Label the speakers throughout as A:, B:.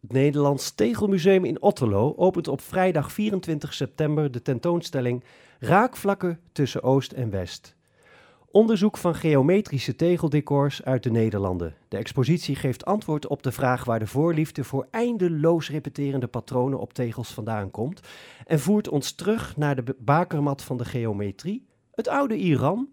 A: Het Nederlands Tegelmuseum in Otterlo opent op vrijdag 24 september de tentoonstelling Raakvlakken tussen Oost en West. Onderzoek van geometrische tegeldecors uit de Nederlanden. De expositie geeft antwoord op de vraag waar de voorliefde voor eindeloos repeterende patronen op tegels vandaan komt en voert ons terug naar de bakermat van de geometrie, het oude Iran.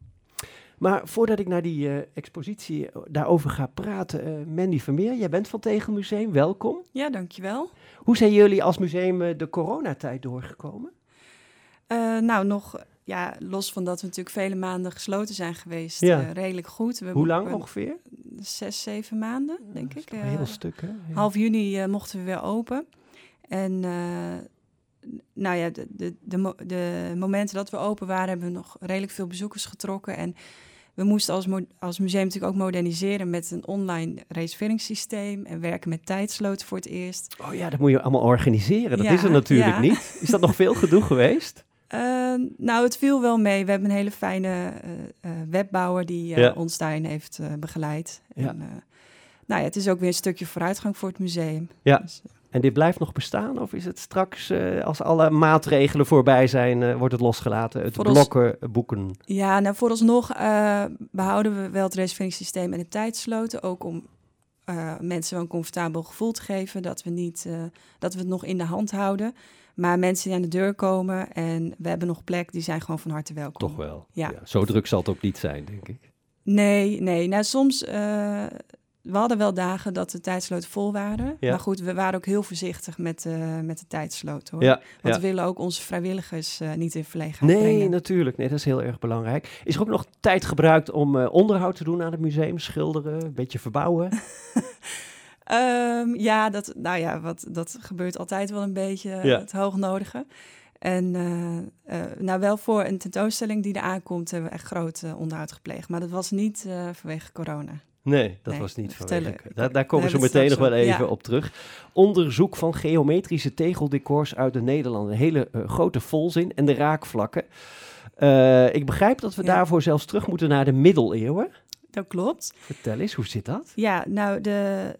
A: Maar voordat ik naar die uh, expositie eh, daarover ga praten, uh, Mandy Vermeer, jij bent van Tegelmuseum, welkom.
B: Ja, dankjewel.
A: Hoe zijn jullie als museum de coronatijd doorgekomen?
B: nou, nog ja, los van dat we natuurlijk vele maanden gesloten zijn geweest, ja. redelijk goed. We
A: Hoe lang ongeveer?
B: Zes, zeven maanden, denk ik.
A: Een heel stuk, hè?
B: Half juni mochten we weer open. En nou ja, de, de, de, de, momenten dat we open waren, hebben we nog redelijk veel bezoekers getrokken. En we moesten als, als museum natuurlijk ook moderniseren met een online reserveringssysteem en werken met tijdsloten voor het eerst.
A: Oh ja, dat moet je allemaal organiseren. Dat is er natuurlijk niet. Is dat nog veel gedoe geweest?
B: Uh, nou, het viel wel mee. We hebben een hele fijne uh, webbouwer die ons daarin heeft begeleid. Ja. En, nou ja, het is ook weer een stukje vooruitgang voor het museum.
A: Ja. Dus, en dit blijft nog bestaan? Of is het straks, uh, als alle maatregelen voorbij zijn, uh, wordt het losgelaten? Het blokken, ons, boeken?
B: Ja, nou vooralsnog uh, behouden we wel het reserveringssysteem en de tijdsloten. Ook om mensen een comfortabel gevoel te geven. Dat we, niet, dat we het nog in de hand houden. Maar mensen die aan de deur komen en we hebben nog plek, die zijn gewoon van harte welkom.
A: Toch wel? Ja. ja zo druk zal het ook niet zijn, denk ik.
B: Nee, nee. Nou, soms we hadden wel dagen dat de tijdsloten vol waren. Maar goed, we waren ook heel voorzichtig met, uh, met de tijdsloten. Hoor. Ja, Want we willen ook onze vrijwilligers uh, niet in verlegenheid
A: nee,
B: brengen.
A: natuurlijk. Nee, dat is heel erg belangrijk. Is er ook nog tijd gebruikt om uh, onderhoud te doen aan het museum? Schilderen, een beetje verbouwen?
B: um, ja, dat, nou ja wat, dat gebeurt altijd wel een beetje het hoognodige. En nou wel voor een tentoonstelling die er aankomt, hebben we echt groot onderhoud gepleegd. Maar dat was niet vanwege corona.
A: Nee, dat was niet vanwege. Daar, daar komen we zo meteen nog wel even op terug. Onderzoek van geometrische tegeldecors uit de Nederlanden. Een hele uh, grote volzin en de raakvlakken. Uh, ik begrijp dat we daarvoor zelfs terug moeten naar de middeleeuwen.
B: Dat klopt.
A: Vertel eens, hoe zit dat?
B: Ja, nou, de,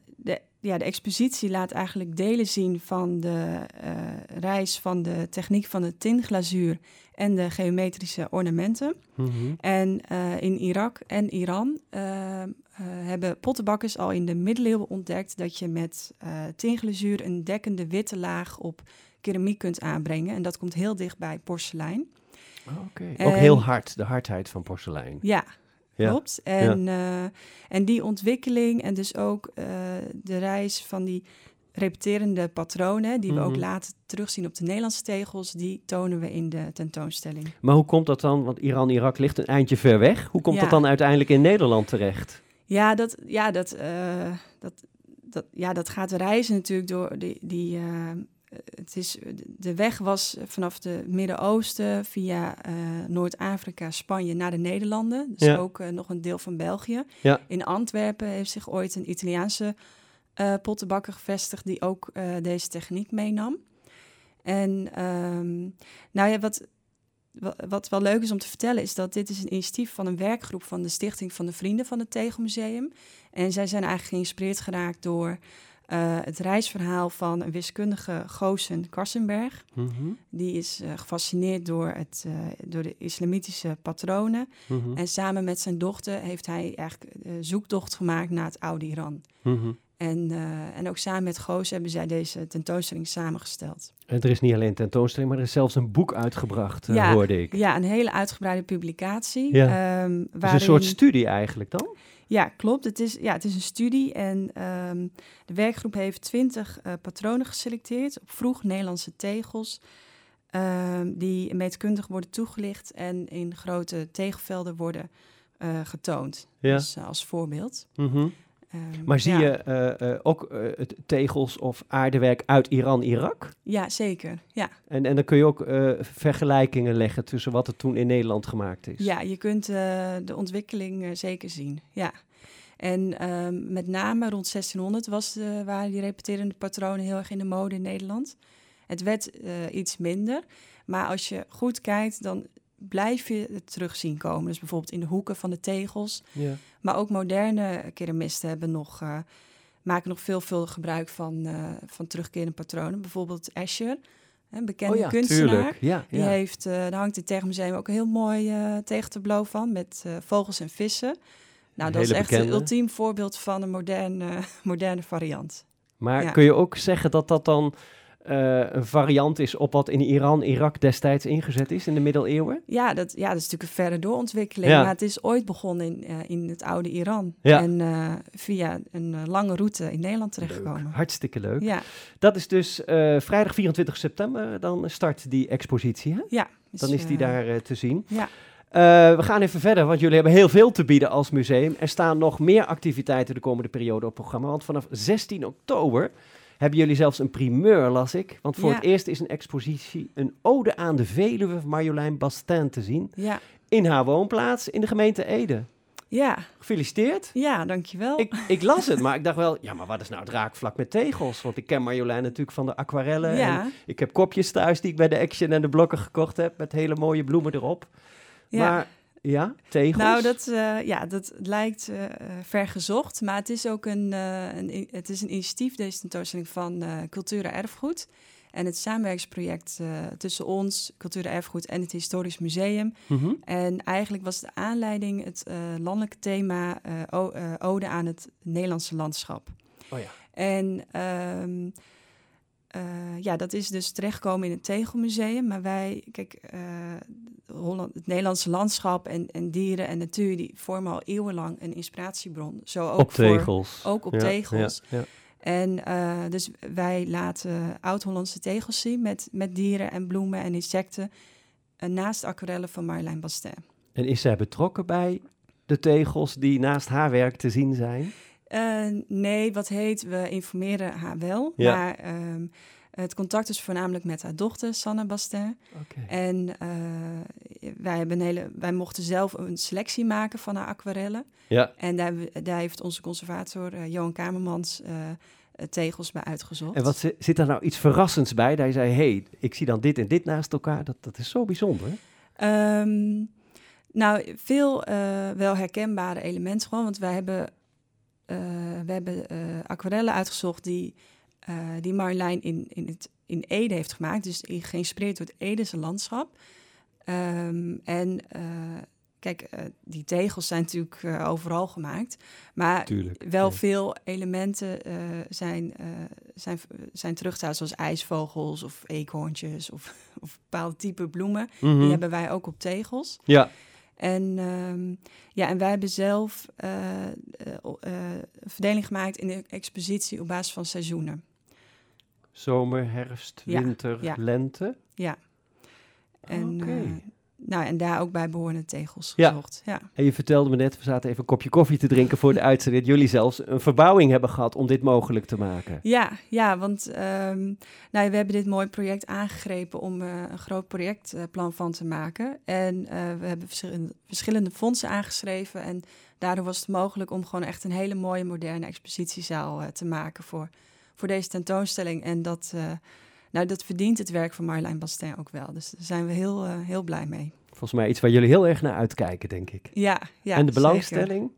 B: ja, de expositie laat eigenlijk delen zien van de uh, reis van de techniek van de tinglazuur en de geometrische ornamenten. Mm -hmm. En in Irak en Iran uh, hebben pottenbakkers al in de middeleeuwen ontdekt dat je met tinglazuur een dekkende witte laag op keramiek kunt aanbrengen. En dat komt heel dicht bij porselein.
A: Oh, Ook heel hard, de hardheid van porselein.
B: Ja, klopt. En, ja. uh, en die ontwikkeling en dus ook de reis van die repeterende patronen, die we ook mhm. later terugzien op de Nederlandse tegels, die tonen we in de tentoonstelling.
A: Maar hoe komt dat dan? Want Iran-Irak ligt een eindje ver weg. Hoe komt dat dan uiteindelijk in Nederland terecht?
B: Ja, dat, ja, dat, uh, dat, dat, ja, dat gaat reizen natuurlijk door die. die het is, de weg was vanaf het Midden-Oosten via uh, Noord-Afrika, Spanje naar de Nederlanden. Dus ja. ook nog een deel van België. Ja. In Antwerpen heeft zich ooit een Italiaanse pottenbakker gevestigd die ook deze techniek meenam. En um, nou ja, wat, wat wel leuk is om te vertellen, is dat dit is een initiatief van een werkgroep van de Stichting van de Vrienden van het Tegelmuseum. En zij zijn eigenlijk geïnspireerd geraakt door uh, het reisverhaal van een wiskundige Goosen Karsenberg. Mm -hmm. Die is uh, gefascineerd door, het, uh, door de islamitische patronen. Mm -hmm. En samen met zijn dochter heeft hij eigenlijk zoektocht gemaakt naar het oude Iran. Mm -hmm. En, uh, en ook samen met Goos hebben zij deze tentoonstelling samengesteld.
A: En er is niet alleen een tentoonstelling, maar er is zelfs een boek uitgebracht, uh,
B: ja,
A: hoorde ik.
B: Ja, een hele uitgebreide publicatie. Ja. Um,
A: waarin... Dus een soort studie eigenlijk dan?
B: Ja, klopt. Het is, ja, het is een studie en um, de werkgroep heeft twintig uh, patronen geselecteerd op vroeg Nederlandse tegels. Um, die meetkundig worden toegelicht en in grote tegelvelden worden getoond. Ja. Dus als voorbeeld.
A: Mm -hmm. Um, maar zie ja. je uh, uh, ook uh, tegels of aardewerk uit Iran, Irak?
B: Ja, zeker. Ja.
A: En, en dan kun je ook vergelijkingen leggen tussen wat er toen in Nederland gemaakt is.
B: Ja, je kunt de ontwikkeling zeker zien. Ja. En um, met name rond 1600 was de, waren die repeterende patronen heel erg in de mode in Nederland. Het werd iets minder. Maar als je goed kijkt, dan blijf je het terug zien komen. Dus bijvoorbeeld in de hoeken van de tegels. Ja. Maar ook moderne keramisten hebben nog uh, maken nog veelvuldig gebruik van, uh, van terugkerende patronen. Bijvoorbeeld Escher, een bekende
A: oh ja,
B: kunstenaar.
A: Ja,
B: Die heeft, uh, daar hangt het Tegenmuseum ook een heel mooi tegentableau van met vogels en vissen. Nou, dat is echt
A: bekende.
B: een ultiem voorbeeld van een moderne, moderne variant.
A: Maar kun je ook zeggen dat dat dan eh, een variant is op wat in Iran, Irak destijds ingezet is in de middeleeuwen?
B: Ja, dat, ja, dat is natuurlijk een verre doorontwikkeling.
A: Ja.
B: Maar het is ooit begonnen in, eh, in het oude Iran.
A: Ja.
B: En eh, via een lange route in Nederland terechtgekomen.
A: Hartstikke leuk.
B: Ja,
A: Dat is dus vrijdag 24 september, dan start die expositie. Hè?
B: ja. Dus,
A: Dan is die daar te zien.
B: Ja.
A: We gaan even verder, want jullie hebben heel veel te bieden als museum. Er staan nog meer activiteiten de komende periode op het programma. Want vanaf 16 oktober hebben jullie zelfs een primeur, las ik. Want voor
B: Ja.
A: het eerst is een expositie een ode aan de Veluwe van Marjolein Bastin te zien.
B: Ja,
A: In haar woonplaats in de gemeente Ede.
B: ja,
A: Gefeliciteerd.
B: ja, dankjewel.
A: Ik, ik las het, maar ik dacht wel, ja, maar wat is nou het raakvlak met tegels? Want ik ken Marjolein natuurlijk van de aquarellen. en
B: ja,
A: ik heb kopjes thuis die ik bij de Action en de Blokken gekocht heb, met hele mooie bloemen erop.
B: ja.
A: Maar ja, tegels.
B: Nou, dat, eh, ja, dat lijkt eh, eh, ver gezocht, maar het is ook een, eh, een, het is een initiatief, deze tentoonstelling van Cultuur en Erfgoed. En het samenwerksproject tussen ons, Cultuur en Erfgoed en het Historisch Museum.
A: Mhm.
B: En eigenlijk was de aanleiding het landelijke thema Ode aan het Nederlandse landschap.
A: Oh ja.
B: En ehm, eh, ja, dat is dus terechtgekomen in het Tegelmuseum. Maar wij, kijk, eh, Holland, het Nederlandse landschap en, en dieren en natuur, die vormen al eeuwenlang een inspiratiebron. Zo ook
A: op
B: voor-
A: tegels.
B: ook op
A: Ja,
B: tegels.
A: Ja, ja.
B: En eh, dus wij laten oud-Hollandse tegels zien met, met dieren en bloemen en insecten. naast aquarellen van Marjolein Bastin.
A: En is zij betrokken bij de tegels die naast haar werk te zien zijn?
B: Eh, nee, wat heet, we informeren haar wel.
A: Ja.
B: Maar ehm, het contact is voornamelijk met haar dochter, Sanne Bastin.
A: Oké.
B: En eh, wij, hebben een hele, wij mochten zelf een selectie maken van haar aquarellen.
A: Ja,
B: En daar, daar heeft onze conservator, eh, Johan Kamermans, tegels bij uitgezocht.
A: en wat zi- zit daar nou iets verrassends bij? Dat je zei, hey, ik zie dan dit en dit naast elkaar. Dat, dat is zo bijzonder.
B: Ehm, nou, veel eh, wel herkenbare elementen gewoon. Want wij hebben, eh, we hebben eh, aquarellen uitgezocht die, eh, die Marjolein in, in, het, in Ede heeft gemaakt. Dus geïnspireerd door het Edese landschap. Ehm, en kijk, die tegels zijn natuurlijk overal gemaakt. Maar
A: Tuurlijk.
B: wel
A: Ja.
B: veel elementen zijn, zijn, zijn terug te zoals ijsvogels of eekhoorntjes of, of bepaalde type bloemen.
A: Mhm.
B: Die hebben wij ook op tegels.
A: Ja,
B: En, ehm, ja, en wij hebben zelf eh, eh, eh, een verdeling gemaakt in de expositie op basis van seizoenen.
A: zomer, herfst, winter,
B: ja.
A: lente.
B: Ja. En,
A: Oké.
B: Eh, nou, en daar ook bij behorende tegels
A: Ja.
B: gezocht. Ja.
A: En je vertelde me net, we zaten even een kopje koffie te drinken voor de uitzending, dat jullie zelfs een verbouwing hebben gehad om dit mogelijk te maken.
B: Ja, ja, want ehm, nou, we hebben dit mooie project aangegrepen om eh, een groot projectplan van te maken. En eh, we hebben verschillende, verschillende fondsen aangeschreven. En daardoor was het mogelijk om gewoon echt een hele mooie moderne expositiezaal eh, te maken voor, voor deze tentoonstelling. En dat, eh, nou, dat verdient het werk van Marjolein Bastin ook wel. Dus daar zijn we heel, eh, heel blij mee.
A: Volgens mij iets waar jullie heel erg naar uitkijken, denk ik.
B: Ja, ja
A: en de
B: zeker.
A: belangstelling,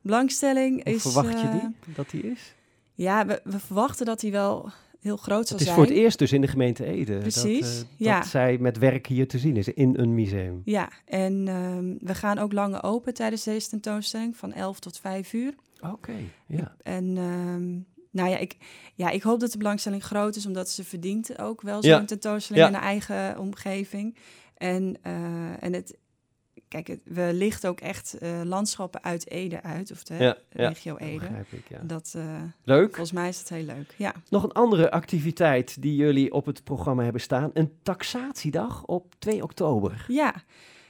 B: Belangstelling
A: hoe
B: is...
A: verwacht je
B: eh,
A: die, dat die is?
B: Ja, we, we verwachten dat die wel heel groot zal
A: Het is
B: zijn.
A: voor het eerst dus in de gemeente Ede
B: Precies,
A: dat, eh,
B: ja.
A: dat zij met werk hier te zien is in een museum.
B: Ja, en ehm, we gaan ook langer open tijdens deze tentoonstelling, van 11 tot 5 uur.
A: Oké, ja.
B: En ehm, nou ja ik, ja, ik hoop dat de belangstelling groot is, omdat ze verdient ook wel zo'n
A: Ja,
B: tentoonstelling
A: ja.
B: in haar eigen omgeving. En, eh, en het, kijk, het, we lichten ook echt eh, landschappen uit Ede uit, of de
A: Ja, ja.
B: regio Ede.
A: Begrijp ik, ja.
B: Dat, eh,
A: Leuk.
B: volgens mij is het heel leuk. Ja,
A: Nog een andere activiteit die jullie op het programma hebben staan. Een taxatiedag op 2 oktober.
B: ja.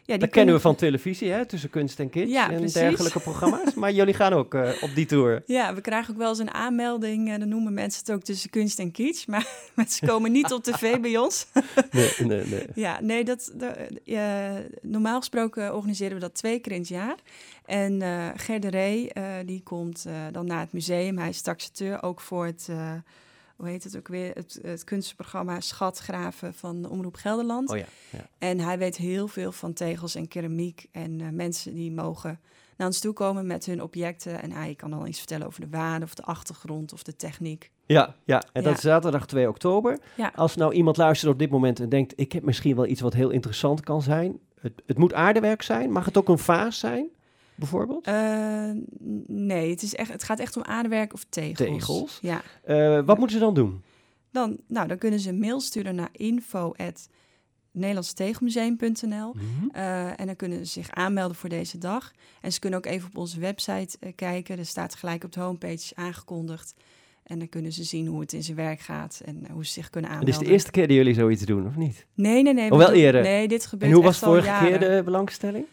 B: Ja die
A: Dat kennen we van televisie, hè? Tussen kunst en kids
B: Ja,
A: en
B: precies.
A: dergelijke programma's. Maar jullie gaan ook eh, op die tour.
B: Ja, we krijgen ook wel eens een aanmelding. En dan noemen mensen het ook tussen kunst en kitsch. Maar mensen komen niet op tv bij ons.
A: Nee, nee, nee.
B: Ja, nee, dat, eh, normaal gesproken organiseren we dat twee keer in het jaar. En eh Gerde Ree, eh, die komt eh, dan naar het museum. Hij is taxateur ook voor het, eh, hoe heet het ook weer, het, het kunstprogramma Schatgraven van de Omroep Gelderland.
A: Oh ja, ja.
B: En hij weet heel veel van tegels en keramiek. En eh, mensen die mogen naar ons toe komen met hun objecten. En hij kan dan iets vertellen over de waarde of de achtergrond of de techniek.
A: Ja, ja. en dat
B: Ja.
A: is zaterdag 2 oktober.
B: Ja.
A: Als nou iemand luistert op dit moment en denkt, ik heb misschien wel iets wat heel interessant kan zijn. Het, het moet aardewerk zijn. Mag het ook een vaas zijn, bijvoorbeeld?
B: Eh, nee, het, is echt, het gaat echt om aardewerk of tegels.
A: Tegels.
B: Ja.
A: Eh, wat moeten ze dan doen?
B: Dan, nou, dan kunnen ze een mail sturen naar info.nederlandstegelmuseum.nl Eh, en dan kunnen ze zich aanmelden voor deze dag. En ze kunnen ook even op onze website kijken. Er staat gelijk op de homepage aangekondigd. En dan kunnen ze zien hoe het in zijn werk gaat en hoe ze zich kunnen
A: Het
B: aanmelden.
A: is de eerste keer dat jullie zoiets doen, of niet?
B: Nee, nee, nee. We
A: wel eerder?
B: Nee, dit gebeurt
A: En hoe was vorige
B: jaren.
A: keer de belangstelling?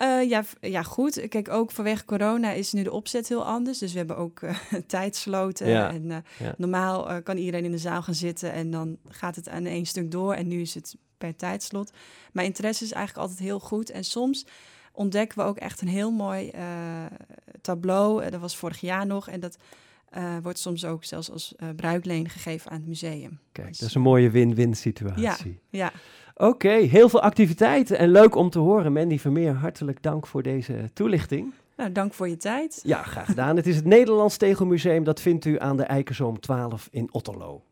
B: Eh, ja, ja, goed. Kijk, ook vanwege corona is nu de opzet heel anders. Dus we hebben ook eh tijdsloten.
A: Ja,
B: En eh,
A: ja.
B: normaal kan iedereen in de zaal gaan zitten en dan gaat het aan één stuk door. En nu is het per tijdslot. Mijn interesse is eigenlijk altijd heel goed. En soms ontdekken we ook echt een heel mooi tableau. Dat was vorig jaar nog. En dat eh, wordt soms ook zelfs als eh, bruikleen gegeven aan het museum.
A: Kijk,
B: Dus,
A: dat is een mooie win-win situatie.
B: Ja,
A: Oké, heel veel activiteiten en leuk om te horen. Mandy Vermeer, hartelijk dank voor deze toelichting.
B: nou, dank voor je tijd.
A: Ja, graag gedaan. Het is het Nederlands Tegelmuseum. Dat vindt u aan de Eikenzoom 12 in Otterlo.